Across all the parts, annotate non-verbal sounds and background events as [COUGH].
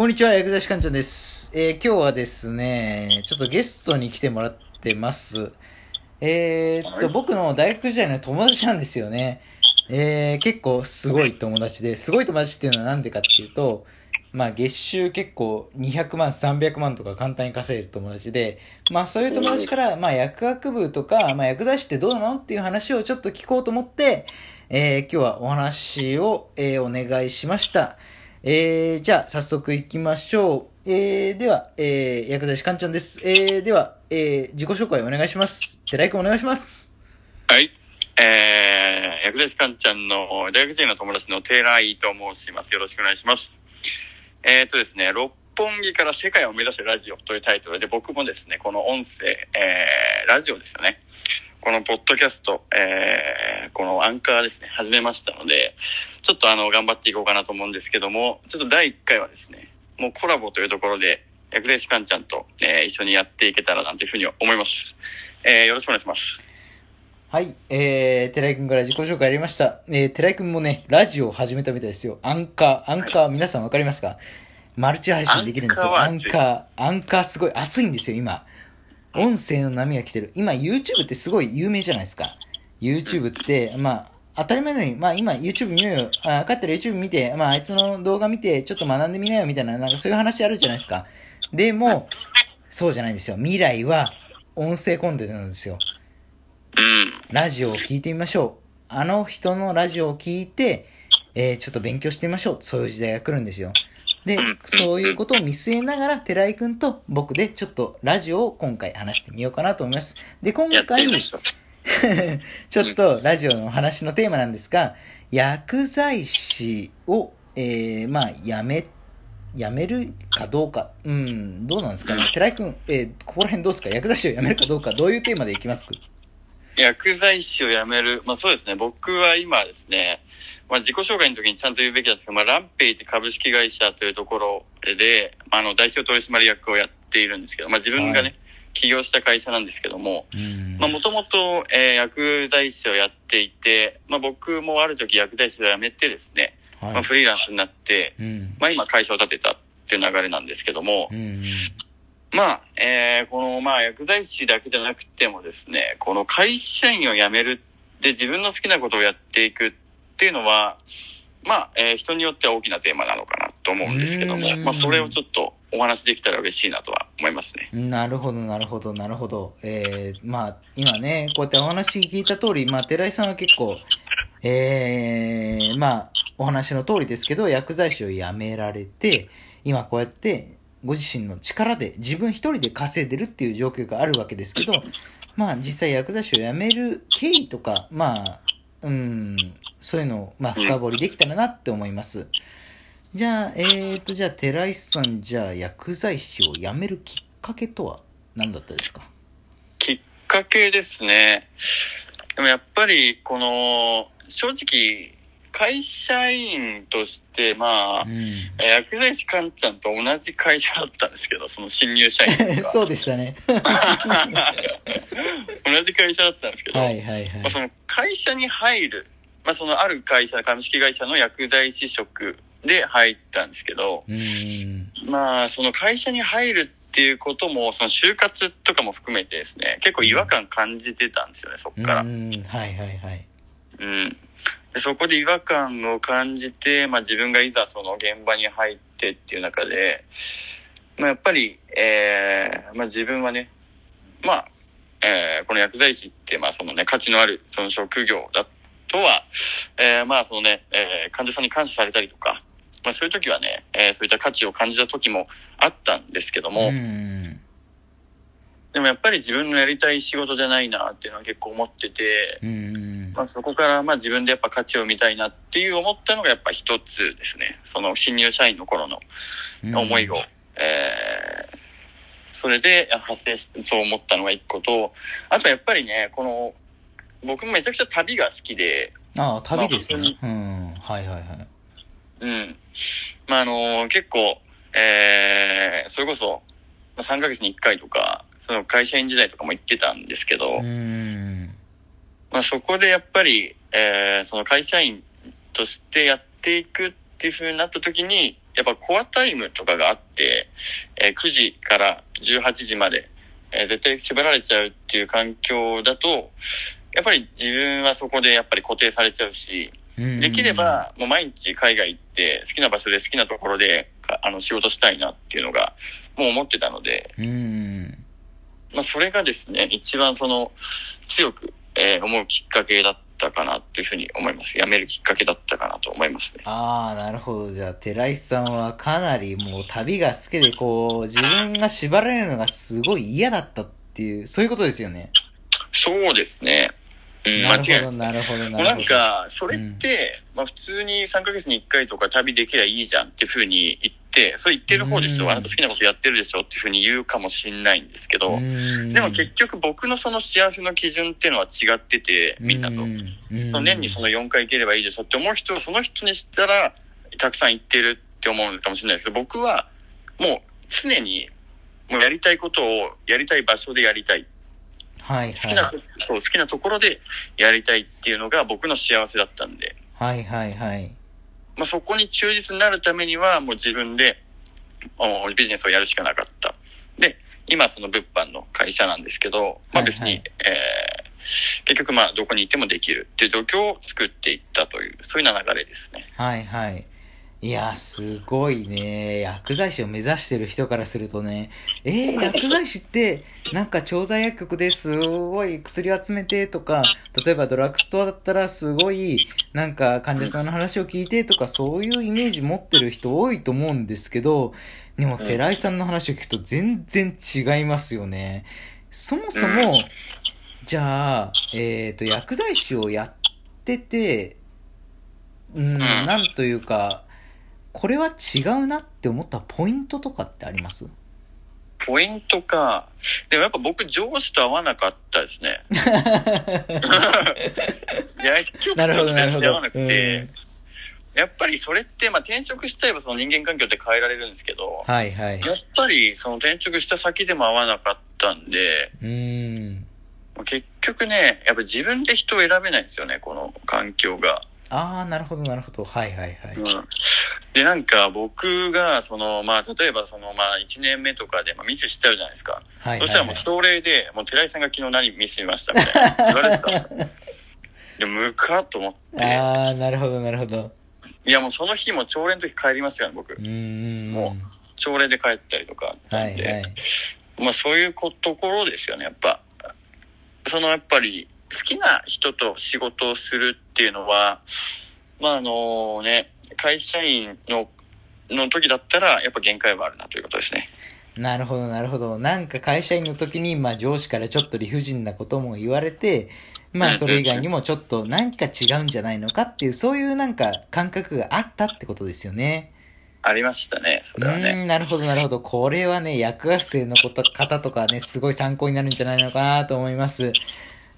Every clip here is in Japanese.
こんにちは、薬剤師館長です。えー今日はですね、ちょっとゲストに来てもらってます。えーっと、はい僕の大学時代の友達なんですよね。えー結構すごい友達で、すごい友達っていうのはなんでかっていうと、まあ月収結構200万、300万とか簡単に稼げる友達で、まあそういう友達から、まあ薬学部とか、まあ薬剤師ってどうなのっていう話をちょっと聞こうと思って、えー今日はお話を、えーお願いしました。えー、じゃあ、早速行きましょう。えー、では、えー、薬剤師かんちゃんです。えー、では、えー、自己紹介お願いします。寺井くんお願いします。はい。えー、薬剤師かんちゃんの大学時代の友達のテイラーイと申します。よろしくお願いします。えー、っとですね、六本木から世界を目指せラジオというタイトルで僕もですね、この音声、えー、ラジオですよね。このポッドキャスト、えー、このアンカーですね、始めましたので、ちょっとあの、頑張っていこうかなと思うんですけども、ちょっと第1回はですね、もうコラボというところで、薬剤師かんちゃんと、えー、一緒にやっていけたらなというふうに思います。えー、よろしくお願いします。はい、えー、寺井くんから自己紹介ありました。えー、寺井くんもね、ラジオを始めたみたいですよ。アンカー、アンカー、皆さんわかりますか？マルチ配信できるんですよ。アンカー、アンカーすごい熱いんですよ、今。音声の波が来てる。今、YouTube ってすごい有名じゃないですか。YouTube って、まあ、当たり前のように、まあ今 YouTube 見ようよ。あ、かったら YouTube 見て、まああいつの動画見て、ちょっと学んでみなよみたいな、なんかそういう話あるじゃないですか。でも、そうじゃないんですよ。未来は音声コンテンツなんですよ。うん。ラジオを聞いてみましょう。あの人のラジオを聞いて、えーちょっと勉強してみましょう。そういう時代が来るんですよ。で、そういうことを見据えながら、寺井くんと僕でちょっとラジオを今回話してみようかなと思います。で、今回。[LAUGHS] ちょっとラジオの話のテーマなんですが、薬剤師を、えー、まあ、やめ、やめるかどうか。うん、どうなんですかね。寺井くん、えー、ここら辺どうですか？薬剤師をやめるかどうか、どういうテーマでいきます？か薬剤師を辞める。まあそうですね。僕は今ですね、まあ自己紹介の時にちゃんと言うべきなんですけど、まあランページ株式会社というところで、まああの代表取締役をやっているんですけど、まあ自分がね、はい起業した会社なんですけども、うんまあもともとえー薬剤師をやっていて、まあ僕もある時薬剤師を辞めてですね、はいまあフリーランスになって、うん。まあ今会社を建てたっていう流れなんですけども、うん。まあ、えー、この、まあ、薬剤師だけじゃなくてもですね、この会社員を辞めるで自分の好きなことをやっていくっていうのは、まあ、えー人によっては大きなテーマなのかなと思うんですけどもうん、まあ、それをちょっとお話できたら嬉しいなとは思いますね。なるほど、なるほど、なるほど。えー、まあ、今ね、こうやってお話聞いた通り、まあ、寺井さんは結構、えー、まあ、お話の通りですけど、薬剤師を辞められて、今こうやって、ご自身の力で、自分一人で稼いでるっていう状況があるわけですけど、まあ、実際薬剤師を辞める経緯とか、まあ、うん、そういうのを、まあ、深掘りできたらなって思います。じゃあ、えーと、じゃあ、寺井さん、じゃあ、薬剤師を辞めるきっかけとは何だったですか？きっかけですね。でもやっぱり、この、正直、会社員として、まあ、うえー薬剤師かんちゃんと同じ会社だったんですけど、その新入社員 [LAUGHS] そうでしたね。[LAUGHS] 同じ会社だったんですけど、はいはいはいまあ、。その会社に入る、まあ、そのある会社、株式会社の薬剤師職で入ったんですけど、うーん。まあ、その会社に入るっていうことも、その就活とかも含めてですね、結構違和感感じてたんですよね、そこから。うーん。はいはいはい。うん。でそこで違和感を感じて、まあ自分がいざその現場に入ってっていう中で、まあやっぱり、えー、まあ自分はね、まあ、えー、この薬剤師って、まあそのね、価値のあるその職業だとは、えー、まあそのね、えー、患者さんに感謝されたりとか、まあそういう時はね、えー、そういった価値を感じた時もあったんですけども、でもやっぱり自分のやりたい仕事じゃないなっていうのは結構思ってて。まあ、そこからまあ自分でやっぱ価値を見たいなっていう思ったのがやっぱ一つですね。その新入社員の頃の思いを、えー、それで発生し、そう思ったのが一個と、あとやっぱりね、この、僕もめちゃくちゃ旅が好きで、ああ、旅ですまあね。うん。はいはいはい。うん。まああの結構、えー、それこそ、まあ3ヶ月に1回とか、その会社員時代とかも行ってたんですけど。まあそこでやっぱり、えー、その会社員としてやっていくっていう風になった時に、やっぱコアタイムとかがあって、えー9時から18時まで、えー絶対縛られちゃうっていう環境だと、やっぱり自分はそこでやっぱり固定されちゃうし、うんできれ、ばもう毎日海外行って好きな場所で好きなところでかあの仕事したいなっていうのがもう思ってたので、うん。まあそれがですね、一番その強く、えー思うきっかけだったかなというふうに思います。辞めるきっかけだったかなと思いますね。ああ、なるほど。じゃあ、寺石さんはかなりもう旅が好きで、こう、自分が縛られるのがすごい嫌だったっていう、そういうことですよね。そうですね。うん、間違いない。なるほど、なるほど。か、それって、まあ普通に3ヶ月に1回とか旅できりゃいいじゃんっていうふうに言って、それ言ってる方でしうんょ、あなた好きなことやってるでしょ？っていうふうに言うかもしんないんですけど、うんでも結局僕のその幸せの基準っていうのは違ってて、みんなと。うん年にその4回行ければいいでしょって思う人はその人にしたら、たくさん行ってるって思うかもしれないですけど、僕はもう常に、もうやりたいことをやりたい場所でやりたい。はい、好きな、はい。そう好きなところでやりたいっていうのが僕の幸せだったんで、はい、はい、はい。まあ、そこに忠実になるためにはもう自分でおビジネスをやるしかなかった。で、今その物販の会社なんですけど、まあ別に、はいはいえー結局まあどこにいてもできるっていう状況を作っていったという、そういうような流れですね。はいはい。いや、すごいね。薬剤師を目指してる人からするとね、えー、[LAUGHS] 薬剤師って、なんか調剤薬局です。ごい薬を集めてとか、例えばドラッグストアだったらすごい、なんか患者さんの話を聞いてとか、そういうイメージ持ってる人多いと思うんですけど、でも寺井さんの話を聞くと全然違いますよね。そもそも、じゃあ、えっ、と、薬剤師をやってて、うん、なんというか、これは違うなって思ったポイントとかってあります？ポイントか。でもやっぱ僕上司と合わなかったですね。[LAUGHS] 薬局なるほど、となるほど。全然合わなくて、うんやっぱりそれって、まあ転職しちゃえばその人間関係って変えられるんですけど、はいはい。やっぱりその転職した先でも合わなかったんで、うーん。結局ね、やっぱ自分で人を選べないんですよね、この環境が。ああ、なるほど、なるほど。はいはいはい。うん。で、なんか僕が、その、まあ、例えばその、まあ、1年目とかで、まあ、ミスしちゃうじゃないですか。はいはい、そしたらもう朝礼で、もう寺井さんが昨日何ミスしましたみたいな言われてた。[LAUGHS] で、むかと思って。ああ、なるほど、なるほど。いや、もうその日も朝礼の時帰りましたよね、僕う。ーん。も朝礼で帰ったりとか。はいはい。まあそういうこところですよね、やっぱ。そのやっぱり好きな人と仕事をするっていうのは、まああのね、会社員の、の時だったらやっぱ限界はあるなということですね。なるほど、なるほど。なんか会社員の時に、まあ上司からちょっと理不尽なことも言われて、まあそれ以外にもちょっと何か違うんじゃないのかっていう、そういうなんか感覚があったってことですよね。ありましたね、そうれはーね。ん、なるほど、なるほど。これはね、薬学生のこと方とかね、すごい参考になるんじゃないのかなと思います。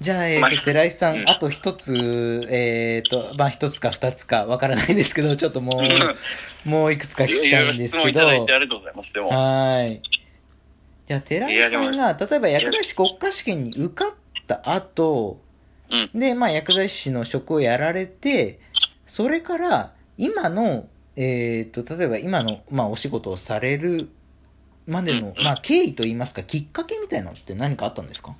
じゃあ、えっ、まあと、寺井さん、うんあと一つ、えっ、と、まあ一つか二つかわからないですけど、[LAUGHS] ちょっともう、もういくつか聞きたいんですけど。質問いただいてありがとうございます。でも、はーい。じゃあ、寺井さんいが、例えば薬剤師国家試験に受かった後、うんで、まあ、薬剤師の職をやられて、それから、今の、えっ、と、例えば今の、まあ、お仕事をされるまでの、うんまあ、経緯といいますか、きっかけみたいなのって何かあったんですか？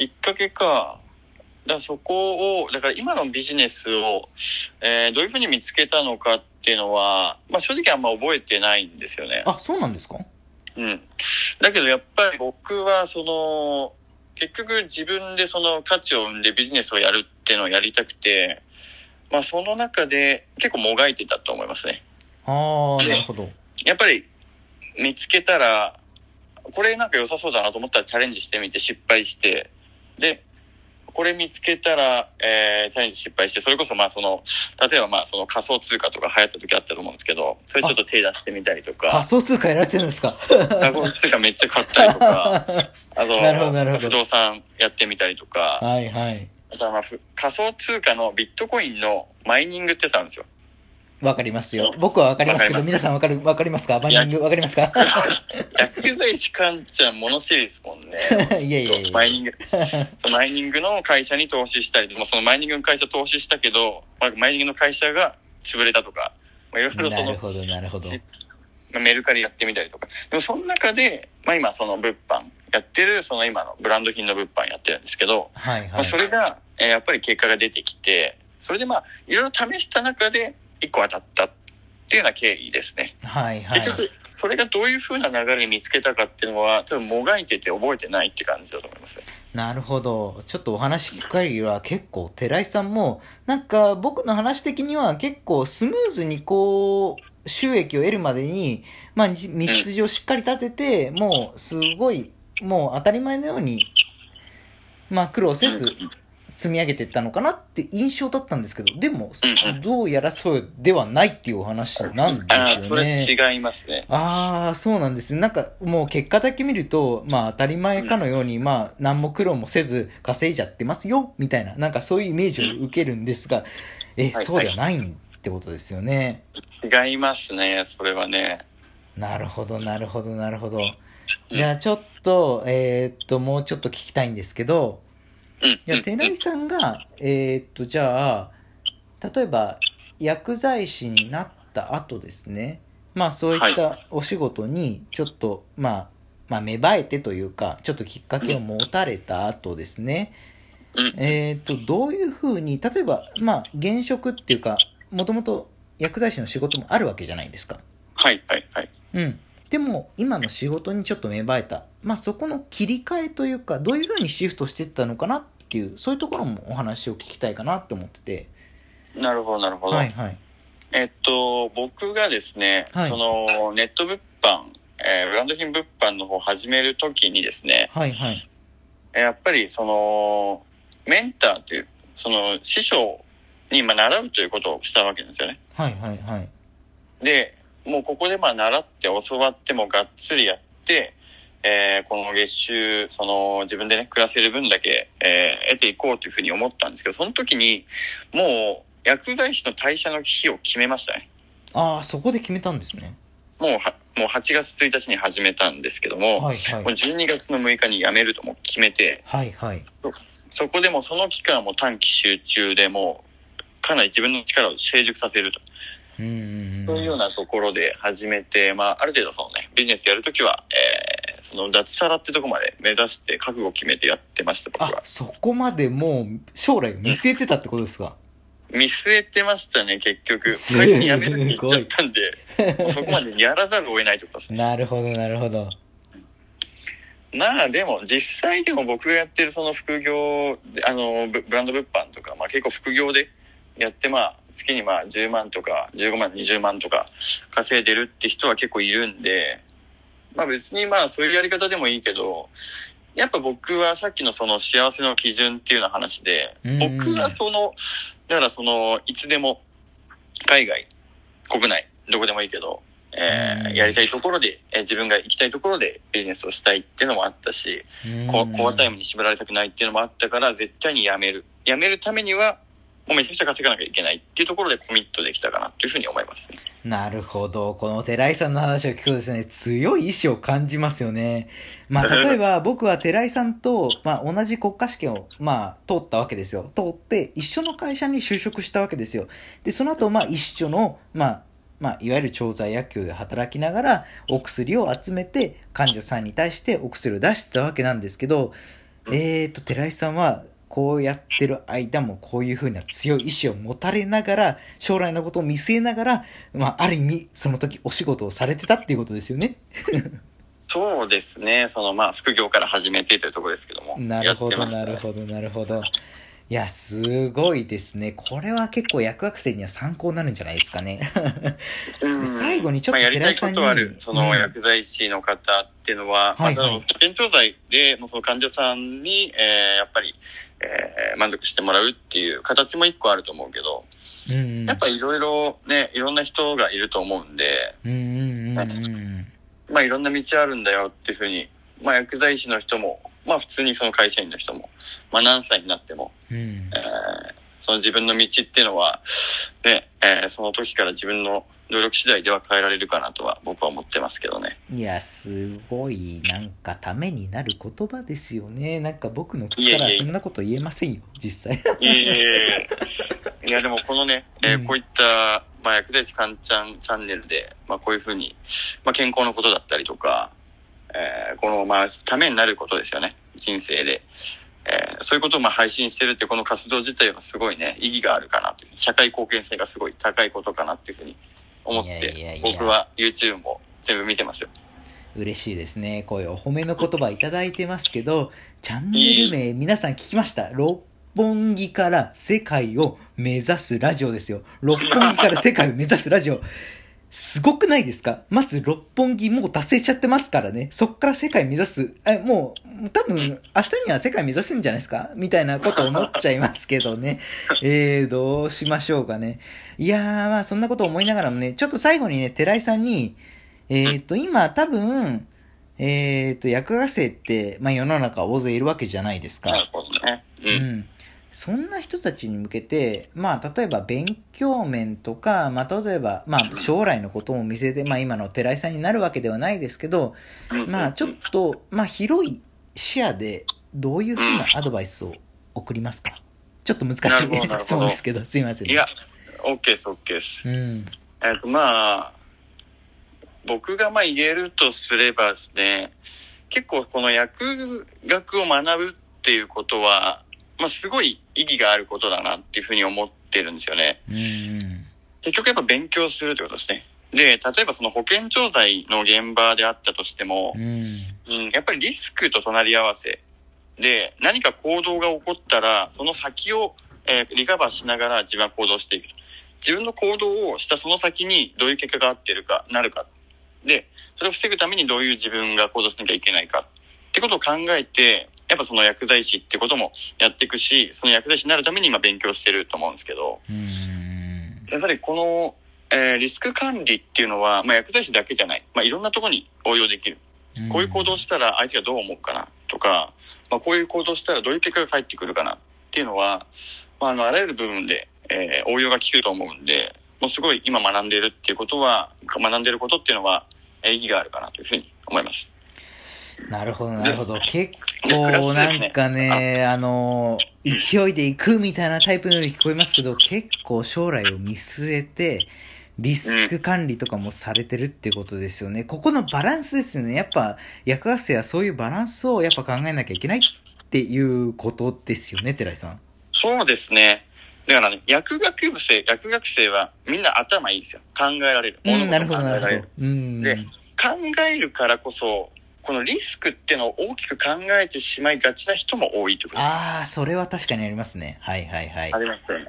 きっかけか。だそこを、だから今のビジネスを、えーどういうふうに見つけたのかっていうのは、まあ正直あんま覚えてないんですよね。あ、そうなんですか？うん。だけどやっぱり僕はその、結局自分でその価値を生んでビジネスをやるっていうのをやりたくて、まあその中で結構もがいてたと思いますね。ああ、なるほど。やっぱり見つけたら、これなんか良さそうだなと思ったらチャレンジしてみて失敗して、で、これ見つけたら、えー、チャレンジ失敗して、それこそまあその、例えばまあその仮想通貨とか流行った時あったと思うんですけど、それちょっと手出してみたりとか。仮、想通貨やられてるんですか？仮想通貨めっちゃ買ったりとか、[LAUGHS] あと、なるほどなるほど。不動産やってみたりとか、はいはい。あとはまあふ仮想通貨のビットコインのマイニングってやつあるんですよ。わかりますよ。僕はわかりますけど、皆さんわかる、わかりますか？バニングわかりますか？[LAUGHS] 薬剤師かんちゃんものしいですもんね。いやいやいやマイニング。マイニングの会社に投資したり、もうそのマイニングの会社投資したけど、まあマイニングの会社が潰れたとか、まあ、いろいろその、なるほど、なるほど。しまあメルカリやってみたりとか。でもその中で、まあ今その物販やってる、その今のブランド品の物販やってるんですけど、はいはいまあ、。それが、えーやっぱり結果が出てきて、それでまあ、いろいろ試した中で一個当たったっていうような経緯ですね。はいはい結。局、それがどういう風な流れに見つけたかっていうのは、多分もがいてて覚えてないって感じだと思います。なるほど。ちょっとお話聞く限りは結構寺井さんも、なんか僕の話的には結構スムーズにこう、収益を得るまでに、まあ、道筋をしっかり立てて、もうすごい、もう当たり前のように、まあ苦労せず積み上げていったのかなって印象だったんですけど、でもどうやらそうではないっていうお話なんでああ、そすよね。れ違いますね。ああ、そうなんですね。なんか、もう結果だけ見ると、まあ当たり前かのように、まあ何も苦労もせず稼いじゃってますよ、みたいな、なんかそういうイメージを受けるんですが、え、はいそうではないってことですよね。違いますね、それはね。なるほど、なるほど、なるほど。じゃあちょっと、えーっと、もうちょっと聞きたいんですけど、うん。いや、寺井さんが、えーっと、じゃあ、例えば、薬剤師になった後ですね、まあそういったお仕事に、ちょっと、まあ、まあ芽生えてというか、ちょっときっかけを持たれた後ですね、うんえーっと、どういうふうに、例えば、まあ、現職っていうか、もともと薬剤師の仕事もあるわけじゃないですか。はい、はい、はい。うん。でも、今の仕事にちょっと芽生えた。まあ、そこの切り替えというか、どういうふうにシフトしていったのかなっていう、そういうところもお話を聞きたいかなって思ってて。なるほど、なるほど。はいはい。えっと、僕がですね、はいその、ネット物販、えーブランド品物販の方を始めるときにですね、はいはい。えーやっぱりその、メンターという、その、師匠に、まあ、習うということをしたわけですよね。はいはいはい。で、もうここでまあ習って教わってもがっつりやって、えーこの月収、その自分でね、暮らせる分だけ、えー得ていこうというふうに思ったんですけど、その時に、もう薬剤師の退社の日を決めましたね。ああ、そこで決めたんですね。もうは、もう8月1日に始めたんですけども、はいはいもう。12月の6日に辞めるともう決めて、はいはい。そこでもうその期間はもう短期集中でもう、かなり自分の力を成熟させると。うんうんうん。そういうようなところで始めて、まあ、ある程度そのね、ビジネスやるときは、えー、その脱サラってとこまで目指して覚悟を決めてやってました、僕は、。あそこまでもう将来を見据えてたってことですか？見据えてましたね、結局。すごい会社辞めるって言っちゃったんで、そこまでやらざるを得ないところですね。なるほどなるほど。まあでも実際でも僕がやってるその副業であのブブランド物販とか、まあ、結構副業でやってまあ月にまあ10万とか15万20万とか稼いでるって人は結構いるんでまあ別にまあそういうやり方でもいいけどやっぱ僕はさっきのその幸せの基準っていうような話でうん。僕はそのだからそのいつでも海外国内どこでもいいけどえうん。ーやりたいところで、えー自分が行きたいところでビジネスをしたいっていうのもあったし、コアタイムに縛られたくないっていうのもあったから、絶対に辞める。辞めるためには、もうめちゃくちゃ稼がなきゃいけないっていうところでコミットできたかなというふうに思いますね。なるほど。この寺井さんの話を聞くとですね、強い意志を感じますよね。まあ、[LAUGHS] 例えば僕は寺井さんと、まあ、同じ国家試験を、まあ、通ったわけですよ。通って、一緒の会社に就職したわけですよ。で、その後、まあ、一緒の、まあ、まあ、いわゆる調剤薬局で働きながら、お薬を集めて、患者さんに対してお薬を出してたわけなんですけど、えーと、寺井さんは、こうやってる間もこういうふうな強い意志を持たれながら、将来のことを見据えながら、まあ、ある意味、その時お仕事をされてたっていうことですよね。そうですね。そのまあ副業から始めてというところですけども。なるほど、なるほど、なるほど。いや、すごいですね。これは結構薬学生には参考になるんじゃないですかね。[LAUGHS] うん最後にちょっとまあ、やりたいことはある、そのうん薬剤師の方っていうのは、まあ、その保健調剤で、もうその患者さんに、えーやっぱり、えー満足してもらうっていう形も一個あると思うけど、うんうん。やっぱいろいろね、いろんな人がいると思うんで、うんうんうんうん。まあいろんな道あるんだよっていうふうに、まあ薬剤師の人も、まあ普通にその会社員の人も、まあ何歳になっても、うんえーその自分の道っていうのは、ね、えーその時から自分の努力次第では変えられるかなとは僕は思ってますけどね。いや、すごい、なんかためになる言葉ですよね。なんか僕の口からそんなこと言えませんよ、実際。いえいえいえいやでもこのね、えーうんこういったまあ、薬剤師かんちゃんチャンネルで、まあ、こういうふうに、まあ、健康のことだったりとか、えー、この、まあ、ためになることですよね。人生で。えー、そういうことをまあ配信してるってこの活動自体はすごいね、意義があるかなという。社会貢献性がすごい高いことかなっていうふうに思って、僕は YouTube も全部見てますよ。嬉しいですね。こういうお褒めの言葉いただいてますけど、チャンネル名、皆さん聞きました？六本木から世界を目指すラジオですよ。六本木から世界を目指すラジオ。すごくないですか？まず六本木もう達成しちゃってますからね。そっから世界目指す。え、もう、多分、明日には世界目指すんじゃないですか？みたいなこと思っちゃいますけどね。[LAUGHS] えー、どうしましょうかね。いやー、まあそんなこと思いながらもね、ちょっと最後にね、寺井さんに、えっ、ー、と、今多分、えっ、ー、と、薬学生って、まあ世の中大勢いるわけじゃないですか。なるほどね。うん、うんそんな人たちに向けて、まあ、例えば勉強面とか、まあ、例えば、まあ、将来のことも見せて、まあ、今の寺井さんになるわけではないですけど、まあ、ちょっと、まあ、広い視野で、どういうふうなアドバイスを送りますか？ちょっと難しい質問ですけど、すいません、ね。いや、OK です、OK です。うん。えっと、まあ、僕がまあ言えるとすればですね、結構この薬学を学ぶっていうことは、まあ、すごい意義があることだなっていうふうに思ってるんですよね。結局やっぱ勉強するってことですね。で、例えばその保険調剤の現場であったとしても、うん、やっぱりリスクと隣り合わせで、何か行動が起こったら、その先を、えー、リカバーしながら自分は行動していくと。自分の行動をしたその先にどういう結果があってるか、なるか。で、それを防ぐためにどういう自分が行動しなきゃいけないか。ってことを考えて、やっぱその薬剤師ってこともやっていくし、その薬剤師になるために今勉強してると思うんですけど、やっぱりこの、えー、リスク管理っていうのは、まあ、薬剤師だけじゃない。まあ、いろんなところに応用できる。こういう行動したら相手がどう思うかなとか、まあ、こういう行動したらどういう結果が返ってくるかなっていうのは、まあ、あの、あらゆる部分で、えー、応用が効くと思うんで、もうすごい今学んでいるっていうことは、学んでいることっていうのは、意義があるかなというふうに思います。なるほど、なるほど。結構、なんかね、あの、勢いで行くみたいなタイプのように聞こえますけど、結構将来を見据えて、リスク管理とかもされてるってことですよね。ここのバランスですよね。やっぱ、薬学生はそういうバランスをやっぱ考えなきゃいけないっていうことですよね、寺井さん。そうですね。だからね、薬学部生、薬学生はみんな頭いいですよ。考えられる。うん、なるほど、なるほど。うん、で、考えるからこそ、このリスクっていうのを大きく考えてしまいがちな人も多いってことです。ああ、それは確かにありますね。はいはいはい。ありますよね。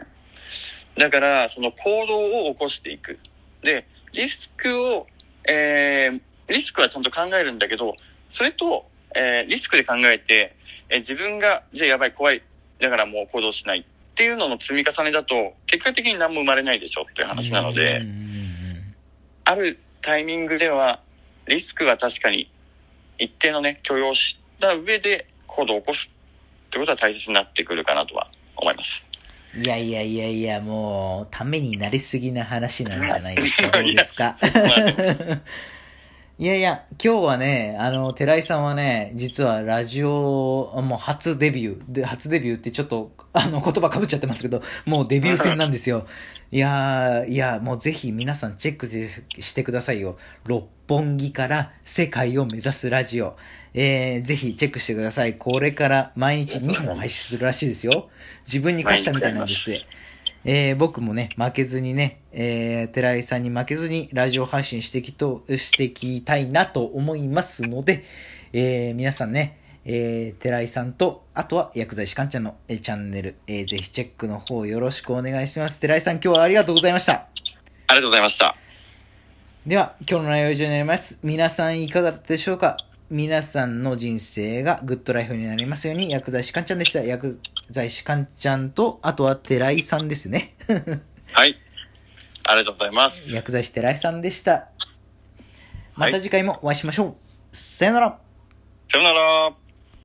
だから、その行動を起こしていく。で、リスクを、えー、リスクはちゃんと考えるんだけど、それと、えー、リスクで考えて、えー、自分が、じゃあやばい、怖い、だからもう行動しないっていうのの積み重ねだと、結果的に何も生まれないでしょっていう話なので、あるタイミングでは、リスクは確かに一定のね、許容した上で行動を起こすってことは大切になってくるかなとは思います。いやいやいやいや、もう、ためになりすぎな話なんじゃないですか？どうですか？[LAUGHS] いやいや、今日はね、あの、寺井さんはね、実はラジオ、もう初デビュー、で、初デビューってちょっと、あの、言葉かぶっちゃってますけど、もうデビュー戦なんですよ。[LAUGHS] いやいや、もうぜひ皆さんチェックしてくださいよ。六本木から世界を目指すラジオ。えー、ぜひチェックしてください。これから毎日2本配信するらしいですよ。自分に課したみたいなんです。えー、僕もね、負けずにね、えー、寺井さんに負けずにラジオ配信していきと、していきたいなと思いますので、えー、皆さんね、えー、寺井さんと、あとは薬剤師かんちゃんの、えー、チャンネル、えー、ぜひチェックの方よろしくお願いします。寺井さん、今日はありがとうございました。ありがとうございました。では、今日の内容以上になります。皆さんいかがだったでしょうか？皆さんの人生がグッドライフになりますように、薬剤師かんちゃんでした。薬剤師かんちゃんと、あとは寺井さんですね。[LAUGHS] はい。ありがとうございます。薬剤師寺井さんでした。また次回もお会いしましょう。はい、さよなら。さよなら。